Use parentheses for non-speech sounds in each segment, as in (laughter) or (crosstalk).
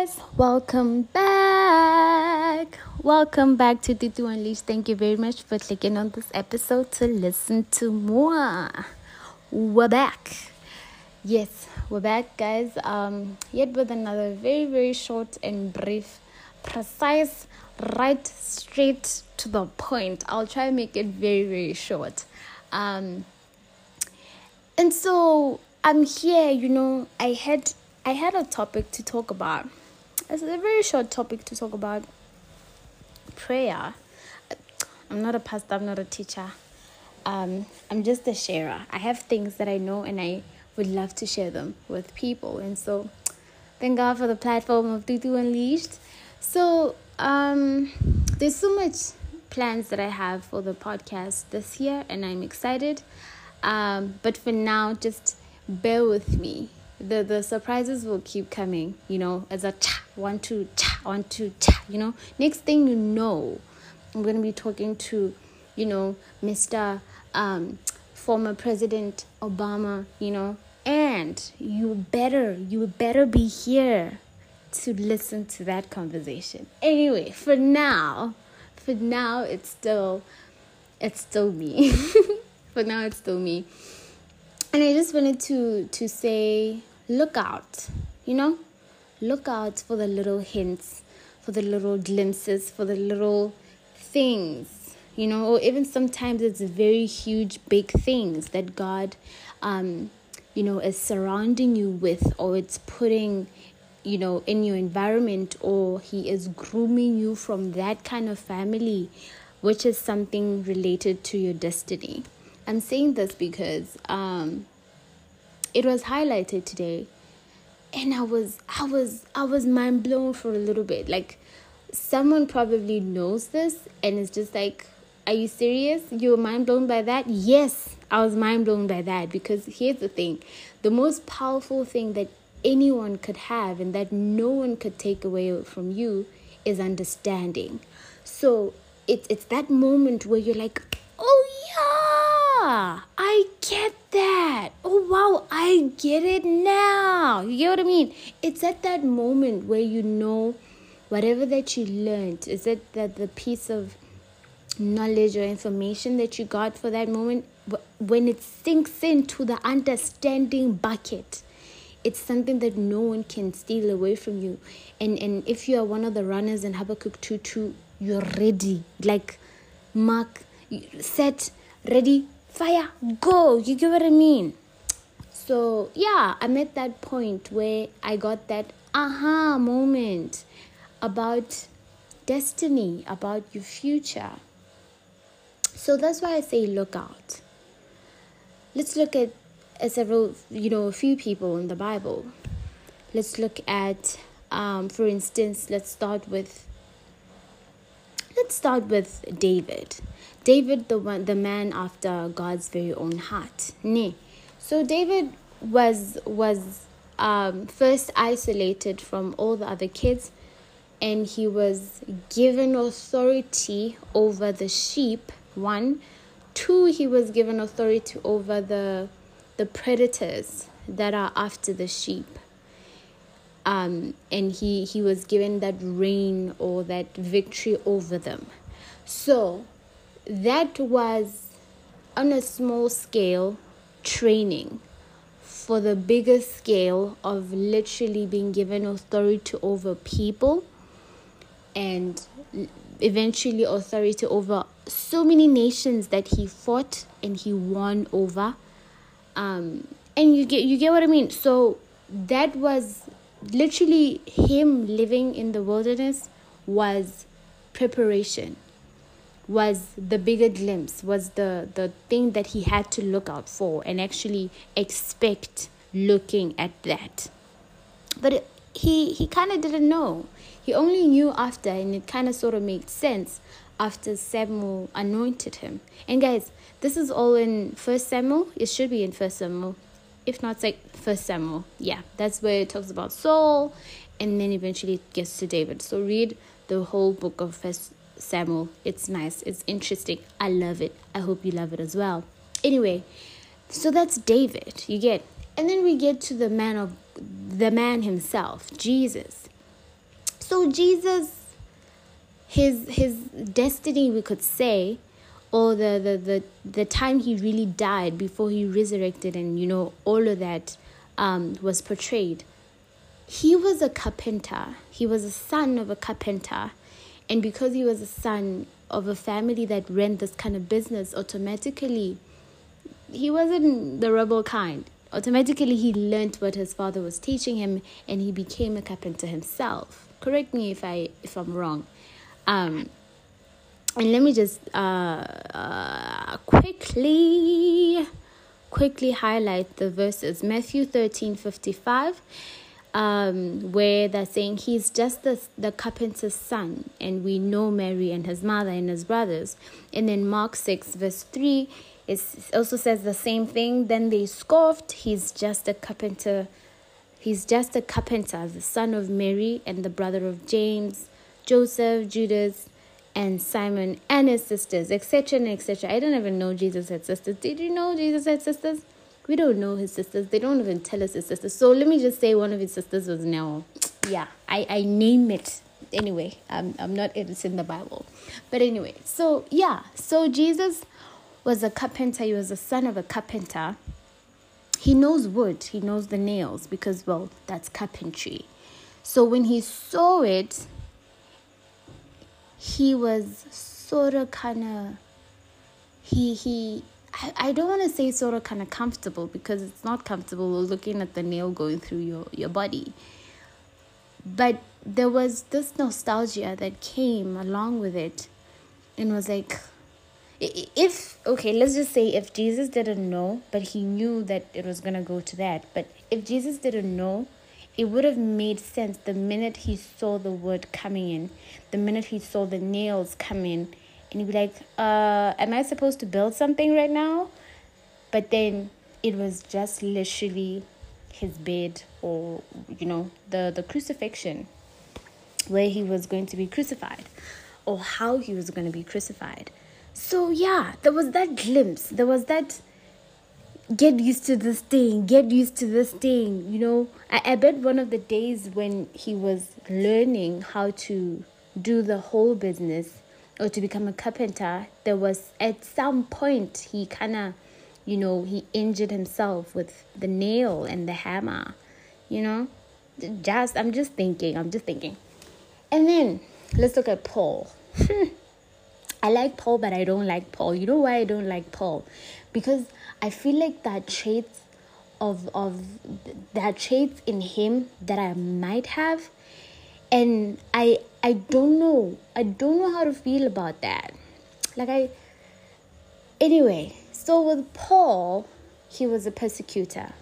Guys, welcome back. Welcome back to Tutu Unleashed. Thank you very much for clicking on this episode to listen to more. We're back. Yes, we're back, guys. Um, yet with another very, very short and brief, precise, right, straight to the point. I'll try and make it very, very short. Um, and so I'm here. You know, I had I had a topic to talk about. It's a very short topic to talk about prayer. I'm not a pastor, I'm not a teacher. Um, I'm just a sharer. I have things that I know and I would love to share them with people. And so, thank God for the platform of Tutu Unleashed. So, um, there's so much plans that I have for the podcast this year, and I'm excited. Um, but for now, just bear with me the the surprises will keep coming you know as a cha one two cha one two cha you know. Next thing you know i'm going to be talking to you know mr um former president obama you know. And you better you better be here to listen to that conversation. Anyway for now for now it's still it's still me. (laughs) For now it's still me. And i just wanted to to say look out, you know? Look out for the little hints, for the little glimpses, for the little things, you know, or even sometimes it's very huge, big things that God, um, you know, is surrounding you with, or it's putting, you know, in your environment, or He is grooming you from that kind of family, which is something related to your destiny. I'm saying this because um, it was highlighted today. And i was i was i was mind blown for a little bit. Like someone probably knows this and it's just like are you serious? You were mind blown by that? Yes i was mind blown by that because here's the thing. The most powerful thing that anyone could have and that no one could take away from you is understanding. So it's it's that moment where you're like oh i get that. Oh, wow, I get it now. You get what I mean? It's at that moment where you know whatever that you learned, is it that the piece of knowledge or information that you got for that moment, when it sinks into the understanding bucket, it's something that no one can steal away from you. And and if you are one of the runners in Habakkuk 2 2, you're ready. Like Mark, set, ready, fire, go. You get what I mean? So, yeah, I'm at that point where I got that aha moment about destiny, about your future. So that's why I say look out. Let's look at several, you know, a few people in the Bible. Let's look at, um, for instance, let's start with let's start with David. David, the one, the man after God's very own heart. Ne. So David was was um, first isolated from all the other kids, and he was given authority over the sheep. One, two, he was given authority over the the predators that are after the sheep. Um, and he he was given that reign or that victory over them. So that was on a small scale training for the bigger scale of literally being given authority over people and eventually authority over so many nations that he fought and he won over um and you get you get what i mean so that was literally him living in the wilderness was preparation was the bigger glimpse, was the, the thing that he had to look out for and actually expect looking at that. But it, he, he kind of didn't know. He only knew after, and it kind of sort of made sense after Samuel anointed him. And guys, this is all in First Samuel. It should be in First Samuel. If not, like First Samuel. Yeah, that's where it talks about Saul, and then eventually it gets to David. So read the whole book of First Samuel. It's nice, it's interesting. I love it. I hope you love it as well. Anyway, so that's David, you get. And then we get to the man of the man himself, Jesus. So Jesus his his destiny we could say or the, the, the, the time he really died before he resurrected and you know all of that um, was portrayed. He was a carpenter. He was a son of a carpenter. And because he was a son of a family that ran this kind of business automatically he wasn't the rebel kind. Automatically he learned what his father was teaching him and he became a carpenter himself. Correct me if i if i'm wrong. Um and let me just uh, uh, quickly quickly highlight the verses. Matthew 13 55 um, where they're saying he's just the, the carpenter's son and we know mary and his mother and his brothers. And then mark 6 verse 3 it also says the same thing. Then they scoffed he's just a carpenter he's just a carpenter the son of mary and the brother of james joseph judas and Simon and his sisters, etc. and etc. I didn't even know Jesus had sisters. Did you know Jesus had sisters? We don't know his sisters. They don't even tell us his sisters. So let me just say one of his sisters was now. Yeah, I, I name it. Anyway, I'm, I'm not editing the Bible. But anyway, so yeah, so Jesus was a carpenter. He was the son of a carpenter. He knows wood. He knows the nails because, well, that's carpentry. So when he saw it, he was sort of kind of he he I, I don't want to say sort of kind of comfortable because it's not comfortable looking at the nail going through your, your body. But there was this nostalgia that came along with it and was like, if, okay, let's just say if Jesus didn't know, but he knew that it was going to go to that. But if Jesus didn't know, it would have made sense the minute he saw the word coming in, the minute he saw the nails come in, and he'd be like, uh, Am I supposed to build something right now? But then it was just literally his bed or, you know, the, the crucifixion where he was going to be crucified or how he was going to be crucified. So, yeah, there was that glimpse. There was that get used to this thing, get used to this thing. You know, I, I bet one of the days when he was learning how to do the whole business or to become a carpenter, there was at some point he kind of, you know, he injured himself with the nail and the hammer, you know. Just, I'm just thinking, I'm just thinking. And then let's look at Paul. (laughs) I like Paul, but I don't like Paul. You know why I don't like Paul? Because I feel like that traits of of that traits in him that I might have and I I don't know. I don't know how to feel about that. Like I anyway, so with Paul, he was a persecutor.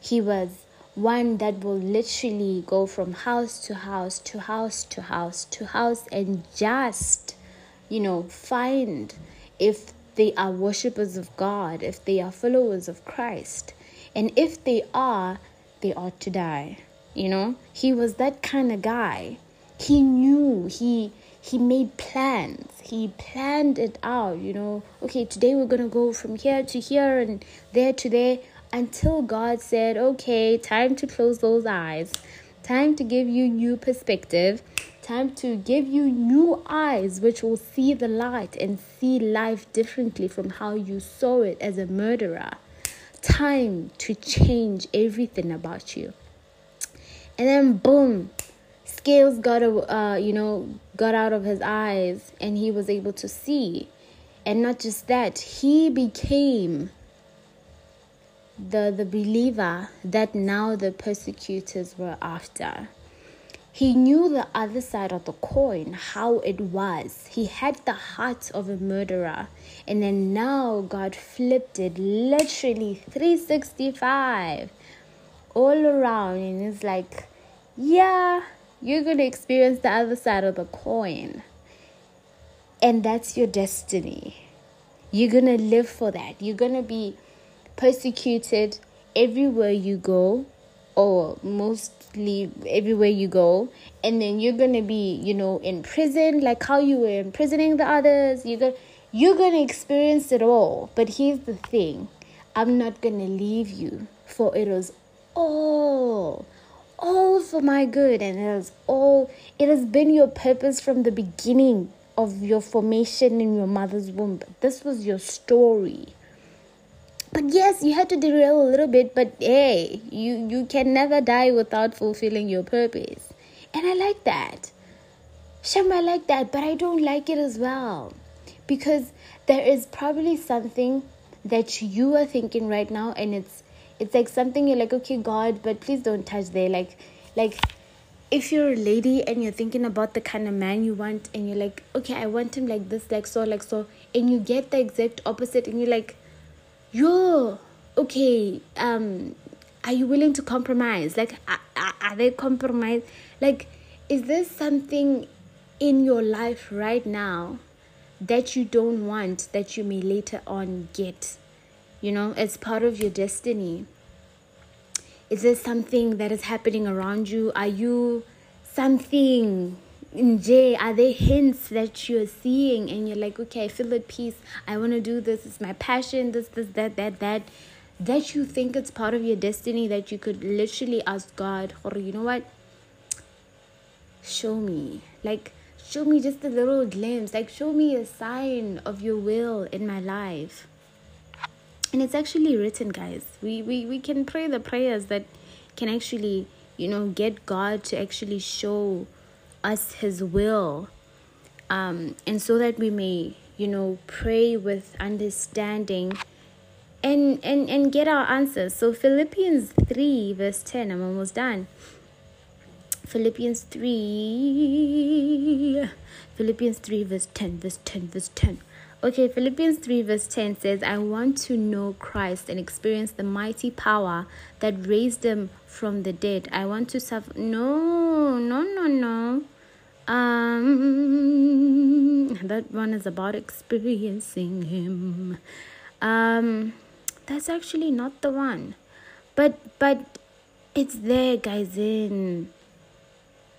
He was one that will literally go from house to house to house to house to house and just you know find if they are worshippers of God, if they are followers of Christ. And if they are, they ought to die. You know, he was that kind of guy. He knew, he he made plans. He planned it out, you know. Okay, today we're going to go from here to here and there to there until God said, "Okay, time to close those eyes. Time to give you new perspective Time to give you new eyes which will see the light and see life differently from how you saw it as a murderer. Time to change everything about you. And then, boom, scales got, uh, you know, got out of his eyes and he was able to see. And not just that, he became the, the believer that now the persecutors were after. He knew the other side of the coin, how it was. He had the heart of a murderer. And then now God flipped it literally 365 all around. And it's like, yeah, you're going to experience the other side of the coin. And that's your destiny. You're going to live for that. You're going to be persecuted everywhere you go or mostly everywhere you go. And then you're gonna be you know in prison like how you were imprisoning the others. You're gonna you're gonna experience it all. But here's the thing. I'm not gonna leave you for it was all all for my good. And it is all it has been your purpose from the beginning of your formation in your mother's womb. This was your story. But yes, you had to derail a little bit, but hey, you, you can never die without fulfilling your purpose. And I like that. Shem, I like that, but I don't like it as well. Because there is probably something that you are thinking right now and it's it's like something you're like, okay, God, but please don't touch there. Like like if you're a lady and you're thinking about the kind of man you want and you're like okay i want him like this like so like so and you get the exact opposite and you're like yo okay um are you willing to compromise? Like are, are they compromise? Like is there something in your life right now that you don't want that you may later on get? You know as part of your destiny. Is there something that is happening around you? Are you something in J? Are there hints that you're seeing and you're like, okay, I feel at peace. I want to do this. It's my passion. This, this, that, that, that. That you think it's part of your destiny that you could literally ask God, or you know what? Show me. Like, show me just a little glimpse. Like, show me a sign of your will in my life and it's actually written guys we, we we can pray the prayers that can actually you know get god to actually show us his will um and so that we may you know pray with understanding and and and get our answers. So philippians 3 verse 10 i'm almost done. Philippians 3 philippians 3 verse 10 verse 10 verse 10 Okay, Philippians 3 verse 10 says, I want to know Christ and experience the mighty power that raised him from the dead. I want to suffer. No, no, no, no. Um, that one is about experiencing him. Um, that's actually not the one. But, but it's there, guys. In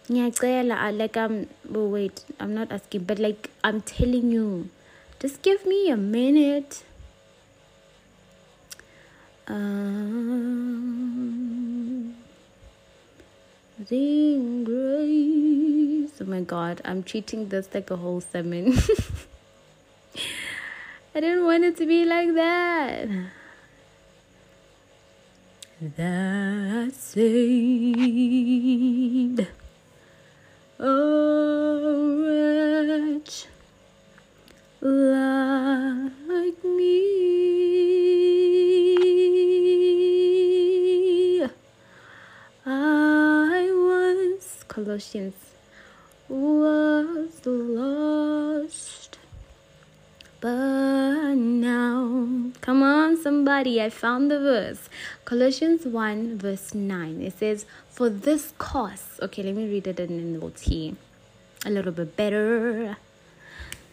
ngiyacela like i'm oh wait i'm not asking but like i'm telling you just give me a minute. Um, grace. Oh my god, I'm treating this like a whole sermon. (laughs) I didn't want it to be like that. That saved was, was lost, but now, come on, somebody, I found the verse. Colossians 1, verse 9. It says, For this cause, okay, let me read it in NLT a little bit better.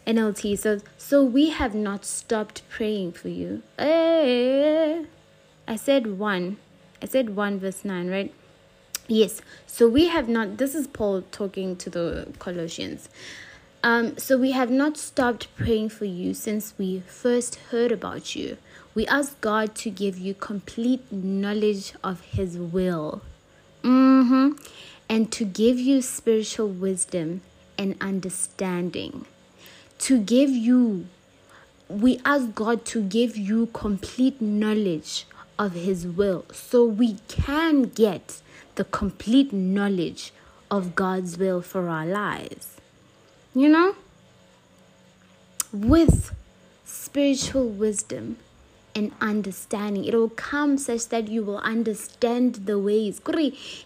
NLT says, So we have not stopped praying for you. Hey, I said 1. I said 1 verse 9, right? Yes. So we have not, this is Paul talking to the Colossians. Um, so we have not stopped praying for you since we first heard about you. We ask God to give you complete knowledge of His will. Mm-hmm. And to give you spiritual wisdom and understanding to give you, we ask God to give you complete knowledge of His will so we can get the complete knowledge of God's will for our lives. You know? With spiritual wisdom and understanding. It will come such that you will understand the ways.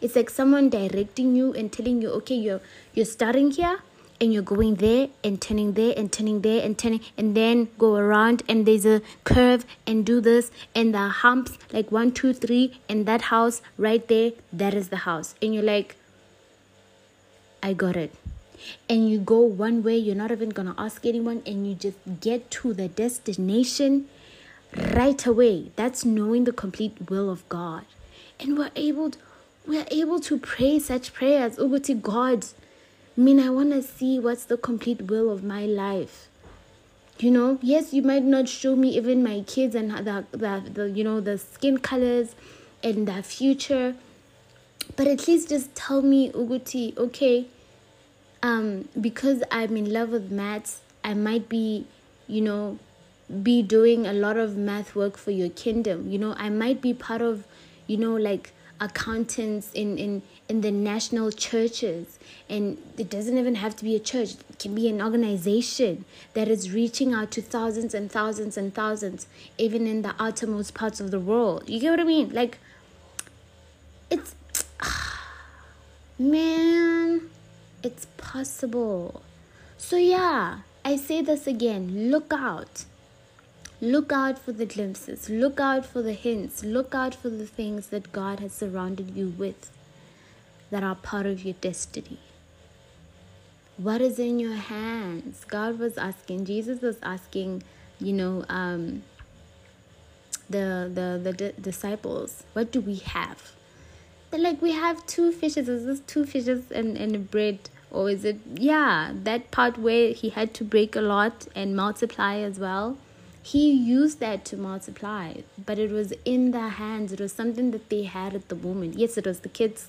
It's like someone directing you and telling you, okay, you're you're starting here and you're going there and turning there and turning there and turning and then go around and there's a curve and do this and the humps like one two three and that house right there that is the house. And you're like i got it. And you go one way you're not even gonna ask anyone and you just get to the destination right away. That's knowing the complete will of god. And we're able to, we're able to pray such prayers. Over to god I mean, I want to see what's the complete will of my life. You know, yes, you might not show me even my kids and the, the, the you know, the skin colors and the future. but at least just tell me uguti okay um because i'm in love with maths i might be you know be doing a lot of math work for your kingdom you know i might be part of you know like accountants in in in the national churches. And it doesn't even have to be a church. It can be an organization that is reaching out to thousands and thousands and thousands even in the outermost parts of the world. You get what i mean? Like it's (sighs) man it's possible. So yeah i say this again. Look out. Look out for the glimpses. Look out for the hints. Look out for the things that God has surrounded you with that are part of your destiny. What is in your hands? God was asking, Jesus was asking, you know, um, the, the, the disciples, what do we have? They're like, we have two fishes. Is this two fishes and, and bread? Or is it, yeah, that part where he had to break a lot and multiply as well? he used that to multiply but it was in their hands it was something that they had at the moment yes it was the kids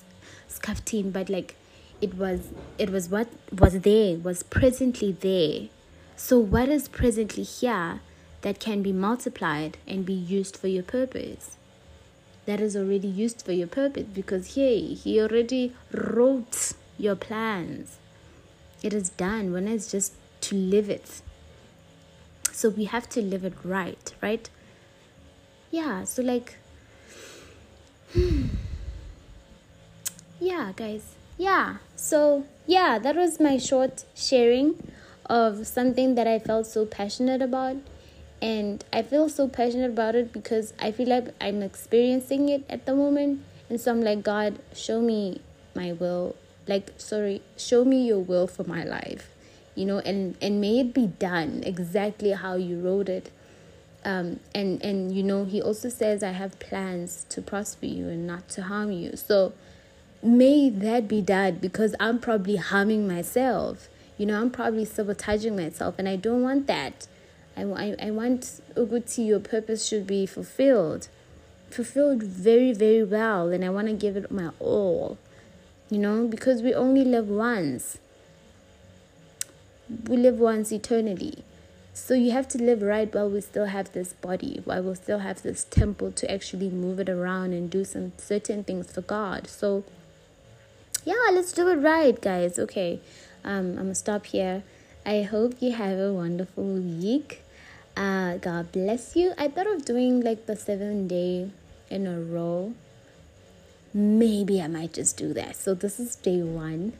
team, but like it was it was what was there was presently there. So what is presently here that can be multiplied and be used for your purpose? That is already used for your purpose because hey he already wrote your plans. It is done. When it's just to live it. So we have to live it right right? Yeah so like hmm. Yeah guys. Yeah. So yeah that was my short sharing of something that i felt so passionate about. And i feel so passionate about it because i feel like i'm experiencing it at the moment. And so i'm like god show me my will like sorry show me your will for my life you know and and may it be done exactly how you wrote it. Um, and and you know he also says i have plans to prosper you and not to harm you. So may that be done because i'm probably harming myself you know i'm probably sabotaging myself and i don't want that i, I, I want uguti your purpose should be fulfilled fulfilled very very well and i want to give it my all you know because we only live once we live once eternally. So you have to live right while we still have this body, while we still have this temple to actually move it around and do some certain things for God. So yeah, let's do it right, guys. Okay. Um, I'm gonna stop here. I hope you have a wonderful week. Uh, God bless you. I thought of doing like the seven day in a row. Maybe I might just do that. So this is day one.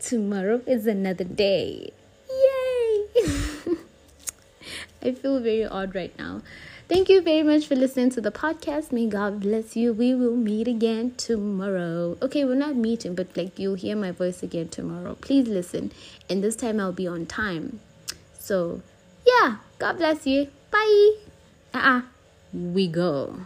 Tomorrow is another day. Yay! (laughs) I feel very odd right now. Thank you very much for listening to the podcast. May God bless you. We will meet again tomorrow. Okay, we're not meeting, but like you'll hear my voice again tomorrow. Please listen. And this time I'll be on time. So, yeah, God bless you. Bye. Uh uh We go.